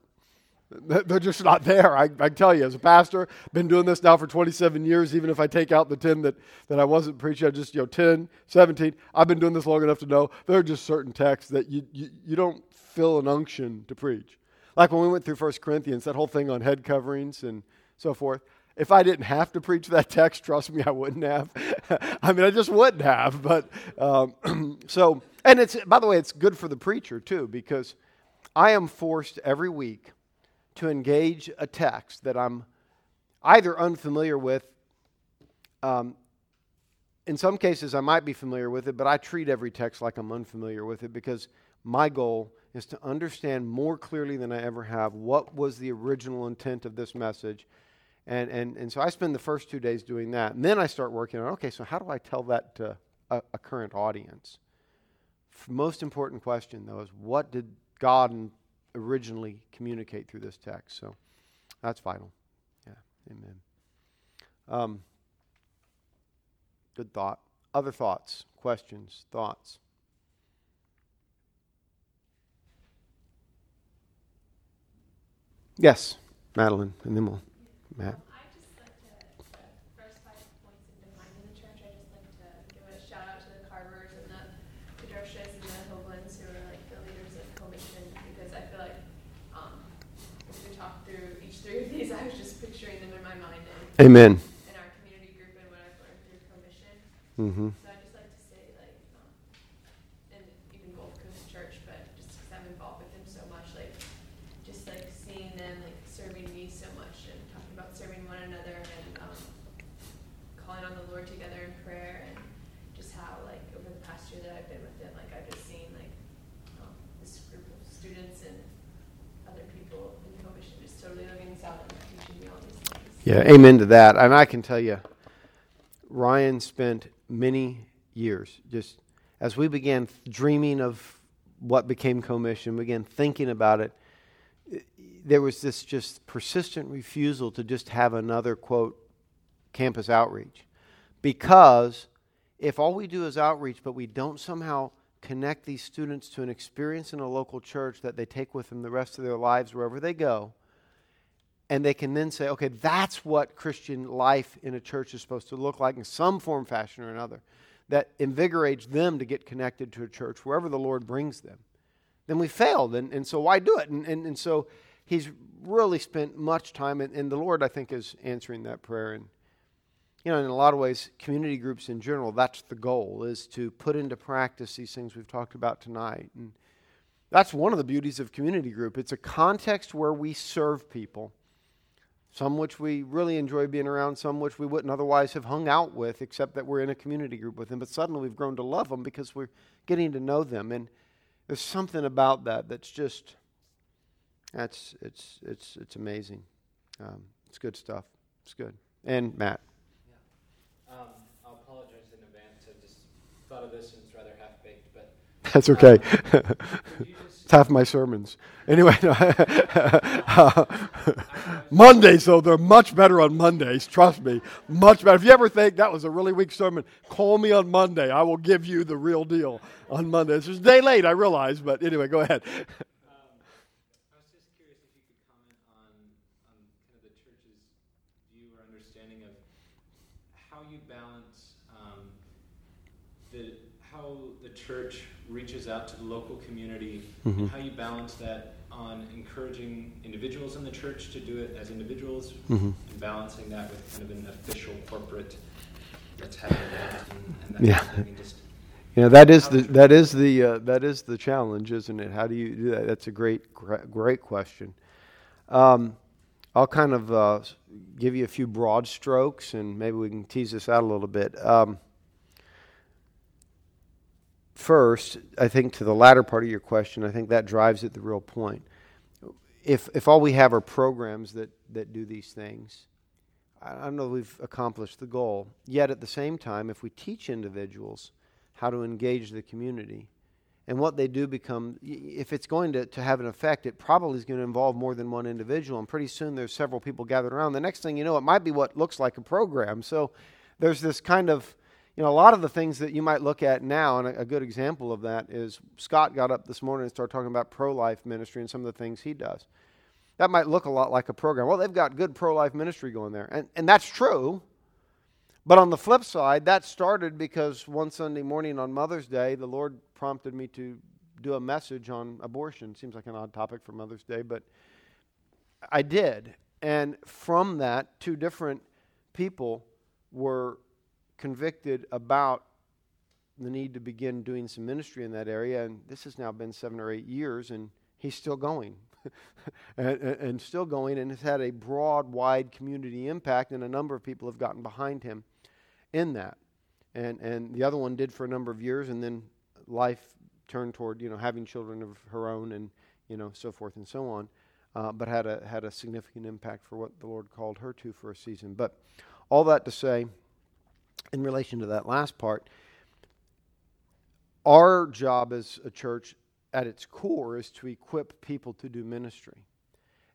They're just not there. I, I tell you, as a pastor, been doing this now for 27 years. Even if I take out the 10 that, that I wasn't preaching, I just, you know, 10, 17. I've been doing this long enough to know there are just certain texts that you, you, you don't feel an unction to preach. Like when we went through First Corinthians, that whole thing on head coverings and so forth. If I didn't have to preach that text, trust me, I wouldn't have. I mean, I just wouldn't have. But um, so, and it's, by the way, it's good for the preacher too, because I am forced every week to engage a text that I'm either unfamiliar with. Um, in some cases, I might be familiar with it, but I treat every text like I'm unfamiliar with it because my goal is to understand more clearly than I ever have what was the original intent of this message. And, and, and so I spend the first two days doing that. And then I start working on okay, so how do I tell that to a, a current audience? Most important question, though, is what did God originally communicate through this text. So that's vital. Yeah, amen. Um, good thought. Other thoughts, questions, thoughts? Yes, Madeline, and then we'll, Matt. Amen. In our community group and what I've learned through commission. Mm-hmm. So I just like to say, like, um, and even Gulf Coast Church, but just because I'm involved with them so much, like, just like seeing them like serving me so much and talking about serving one another and um, calling on the Lord together in prayer and just how like over the past year that I've been with them, like I've just seen like um, this group of students and other people in commission just totally living this out and teaching me all these things. Yeah, amen to that. And I can tell you, Ryan spent many years just as we began dreaming of what became commission, began thinking about it. There was this just persistent refusal to just have another quote campus outreach. Because if all we do is outreach, but we don't somehow connect these students to an experience in a local church that they take with them the rest of their lives wherever they go, and they can then say, okay, that's what Christian life in a church is supposed to look like in some form, fashion, or another, that invigorates them to get connected to a church wherever the Lord brings them, then we failed. And, and so why do it? And, and, and so he's really spent much time, and, and the Lord, I think, is answering that prayer. And, you know, in a lot of ways, community groups in general, that's the goal, is to put into practice these things we've talked about tonight. And that's one of the beauties of community group. It's a context where we serve people, some which we really enjoy being around, some which we wouldn't otherwise have hung out with, except that we're in a community group with them. But suddenly we've grown to love them because we're getting to know them. And there's something about that that's just that's it's it's it's amazing. Um, it's good stuff. It's good. And Matt. Yeah. Um, I'll apologize in advance. I just thought of this and it's rather half baked, but that's okay. Um, it's half my sermons. Anyway, uh, Mondays though they're much better on Mondays. Trust me, much better. If you ever think that was a really weak sermon, call me on Monday. I will give you the real deal on Monday. It's a day late, I realize, but anyway, go ahead. Um, I was just curious if you could comment on on the church's view or understanding of um, how you balance um, the how the church reaches out to the local community, mm-hmm. and how you balance that on encouraging individuals in the church to do it as individuals, mm-hmm. and balancing that with kind of an official corporate let's have an and, yeah. Kind of just, yeah, that is the that is the uh, that is the challenge, isn't it? How do you do that? That's a great great question. Um, I'll kind of uh, give you a few broad strokes, and maybe we can tease this out a little bit. Um, first, I think to the latter part of your question, I think that drives at the real point. If, if all we have are programs that, that do these things, I don't know we've accomplished the goal. Yet at the same time, if we teach individuals how to engage the community, and what they do become, if it's going to, to have an effect, it probably is going to involve more than one individual. And pretty soon there's several people gathered around. The next thing you know, it might be what looks like a program. So there's this kind of you know, a lot of the things that you might look at now, and a, a good example of that is Scott got up this morning and started talking about pro life ministry and some of the things he does. That might look a lot like a program. Well, they've got good pro life ministry going there. And, and that's true. But on the flip side, that started because one Sunday morning on Mother's Day, the Lord prompted me to do a message on abortion. Seems like an odd topic for Mother's Day, but I did. And from that, two different people were convicted about the need to begin doing some ministry in that area. And this has now been seven or eight years, and he's still going. and, and, still going, and has had a broad, wide community impact, and a number of people have gotten behind him in that. And, and the other one did for a number of years, and then life turned toward you know having children of her own, and you know so forth and so on. Uh, but had a had a significant impact for what the Lord called her to for a season. But all that to say, in relation to that last part, our job as a church at its core is to equip people to do ministry.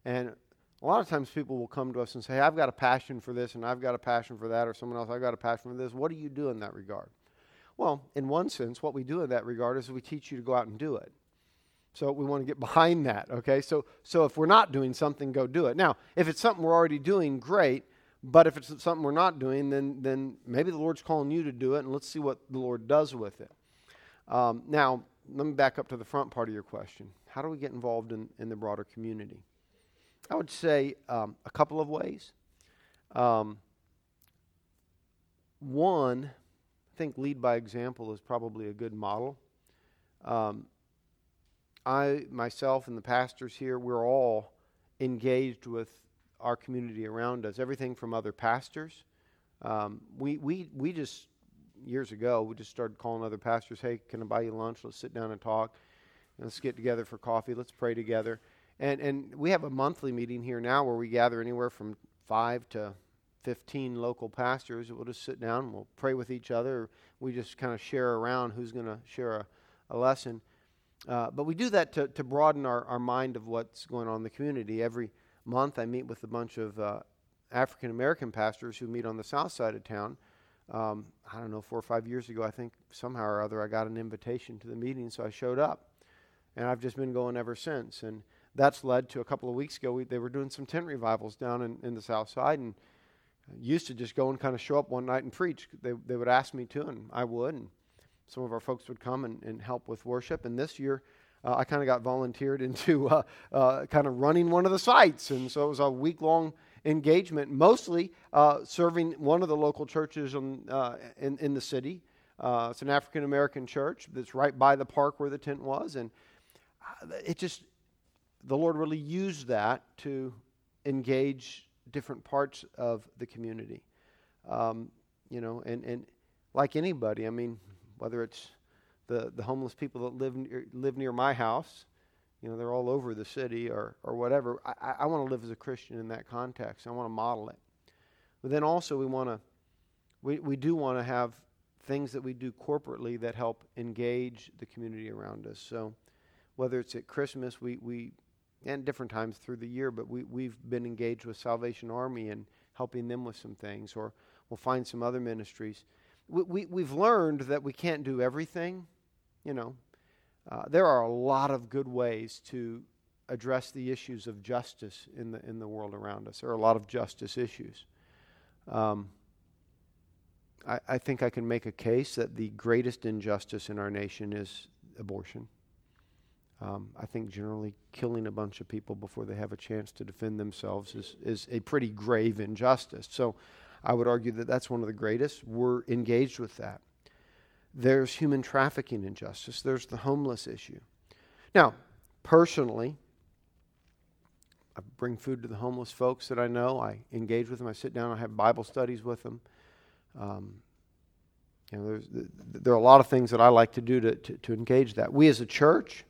And a lot of times people will come to us and say, I've got a passion for this and I've got a passion for that, or someone else, I've got a passion for this. What do you do in that regard? Well, in one sense, what we do in that regard is we teach you to go out and do it. So we want to get behind that, okay? So, so if we're not doing something, go do it. Now, if it's something we're already doing, great. But if it's something we're not doing, then, then maybe the Lord's calling you to do it, and let's see what the Lord does with it. Um, now, let me back up to the front part of your question. How do we get involved in, in the broader community? I would say um, a couple of ways. Um, one, I think lead by example is probably a good model. Um, I, myself, and the pastors here, we're all engaged with our community around us, everything from other pastors. Um, we, we, we just, years ago, we just started calling other pastors, hey, can I buy you lunch? Let's sit down and talk. Let's get together for coffee. Let's pray together. And, and we have a monthly meeting here now where we gather anywhere from five to 15 local pastors. We'll just sit down and we'll pray with each other. We just kind of share around who's going to share a, a lesson. Uh, but we do that to, to broaden our, our mind of what's going on in the community. Every month, I meet with a bunch of uh, African American pastors who meet on the south side of town. Um, I don't know, four or five years ago, I think somehow or other I got an invitation to the meeting, so I showed up. And I've just been going ever since. And that's led to a couple of weeks ago, we, they were doing some tent revivals down in, in the south side. And used to just go and kind of show up one night and preach. They, they would ask me to, and I would. And some of our folks would come and, and help with worship. And this year, uh, I kind of got volunteered into uh, uh, kind of running one of the sites. And so it was a week long engagement, mostly uh, serving one of the local churches in, uh, in, in, the city. Uh, it's an African American church that's right by the park where the tent was. And it just, the Lord really used that to engage different parts of the community. Um, you know, and, and like anybody, I mean, whether it's the, the homeless people that live near, live near my house, you know, they're all over the city or, or whatever. I, I want to live as a Christian in that context. I want to model it. But then also we want to, we, we do want to have things that we do corporately that help engage the community around us. So whether it's at Christmas, we, we and different times through the year, but we, we've been engaged with Salvation Army and helping them with some things, or we'll find some other ministries. We, we, we've learned that we can't do everything, you know, uh, there are a lot of good ways to address the issues of justice in the in the world around us. There are a lot of justice issues. Um, I, I think I can make a case that the greatest injustice in our nation is abortion. Um, I think generally killing a bunch of people before they have a chance to defend themselves is, is a pretty grave injustice. So I would argue that that's one of the greatest. We're engaged with that. There's human trafficking injustice. There's the homeless issue. Now, personally, I bring food to the homeless folks that I know. I engage with them. I sit down. I have Bible studies with them. Um, you know, there are a lot of things that I like to do to, to, to engage that. We as a church,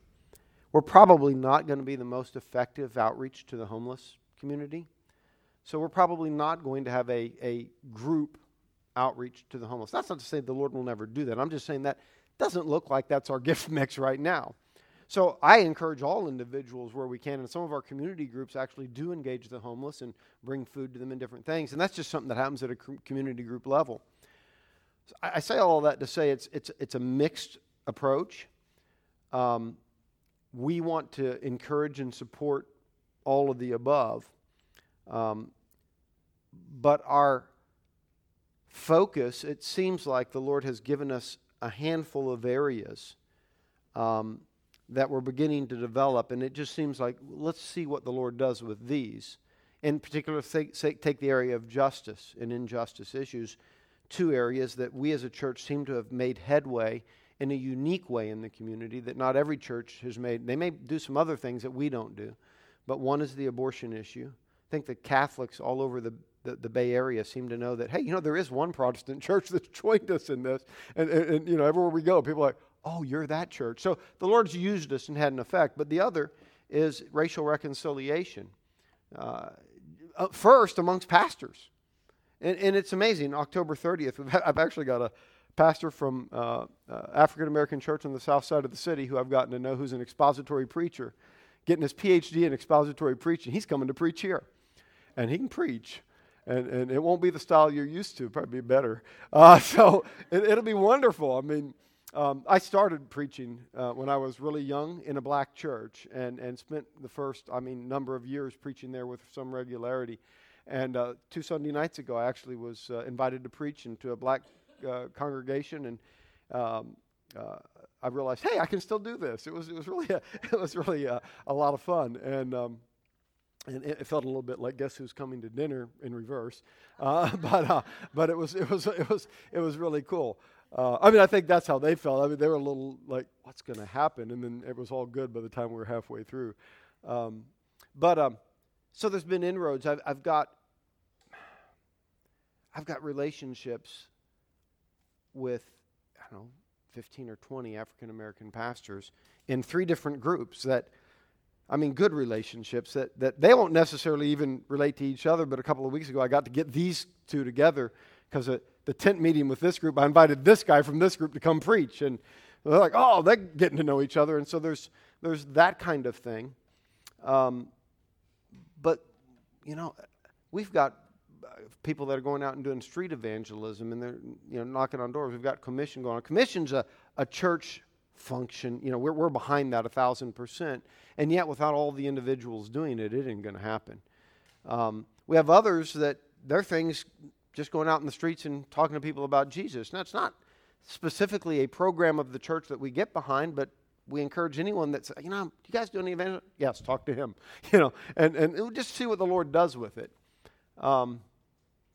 we're probably not going to be the most effective outreach to the homeless community. So we're probably not going to have a, a group outreach to the homeless. That's not to say the Lord will never do that. I'm just saying that doesn't look like that's our gift mix right now. So I encourage all individuals where we can, and some of our community groups actually do engage the homeless and bring food to them and different things. And that's just something that happens at a community group level. So I, say all that to say it's, it's, it's a mixed approach. Um, we want to encourage and support all of the above. Um, but our focus, it seems like the Lord has given us a handful of areas um, that we're beginning to develop, and it just seems like let's see what the Lord does with these. In particular, take, take the area of justice and injustice issues, two areas that we as a church seem to have made headway in a unique way in the community that not every church has made. They may do some other things that we don't do, but one is the abortion issue. I think the Catholics all over the the, the Bay Area seem to know that, hey, you know, there is one Protestant church that's joined us in this. And, and, and, you know, everywhere we go, people are like, oh, you're that church. So the Lord's used us and had an effect. But the other is racial reconciliation. Uh, uh first, amongst pastors. And, and it's amazing. October 30th, I've actually got a pastor from uh, uh, African American church on the south side of the city who I've gotten to know who's an expository preacher, getting his PhD in expository preaching. He's coming to preach here. And he can preach and, and it won't be the style you're used to, probably be better. Uh, so it, will be wonderful. I mean, um, I started preaching uh, when I was really young in a black church and, and spent the first, I mean, number of years preaching there with some regularity. And uh, two Sunday nights ago, I actually was uh, invited to preach into a black uh, congregation, and um, uh, I realized, hey, I can still do this. It was, it was really, a, it was really a, a lot of fun. And um, and it felt a little bit like guess who's coming to dinner in reverse? Uh, but uh, but it was it was it was it was really cool. Uh, I mean I think that's how they felt. I mean they were a little like what's going to happen? And then it was all good by the time we were halfway through. Um, but um, so there's been inroads. I've, I've got I've got relationships with I don't know 15 or 20 African American pastors in three different groups that I mean, good relationships that, that they won't necessarily even relate to each other. But a couple of weeks ago, I got to get these two together because at the tent meeting with this group, I invited this guy from this group to come preach. And they're like, oh, they're getting to know each other. And so there's, there's that kind of thing. Um, but, you know, we've got people that are going out and doing street evangelism and they're, you know, knocking on doors. We've got commission going on. Commission's a, a church function. You know, we're, we're behind that a thousand percent. And yet, without all the individuals doing it, it isn't going to happen. Um, we have others that their things just going out in the streets and talking to people about Jesus. Now, it's not specifically a program of the church that we get behind, but we encourage anyone that's, you know, you guys do any evangelism? Yes, talk to him. You know, and, and just see what the Lord does with it.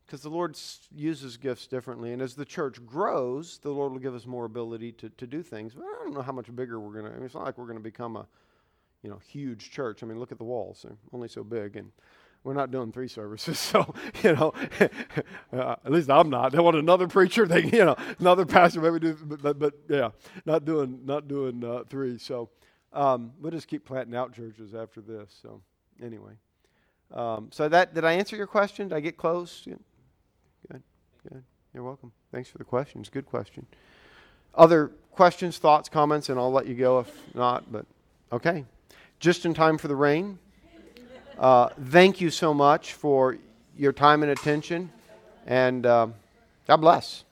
Because the Lord uses gifts differently. And as the church grows, the Lord will give us more ability to, to do things. But I don't know how much bigger we're going to, I mean, it's not like we're going to become a, you know, huge church. I mean, look at the walls. They're only so big. And we're not doing three services. So, you know, uh, at least I'm not. They want another preacher. They, you know, another pastor maybe do, but, but, but yeah, not doing, not doing uh, three. So, um, we'll just keep planting out churches after this. So, anyway, um, so that did I answer your question? Did I get close? Good. You're welcome. Thanks for the questions. Good question. Other questions, thoughts, comments, and I'll let you go if not. But okay, just in time for the rain. Uh, thank you so much for your time and attention, and uh, God bless.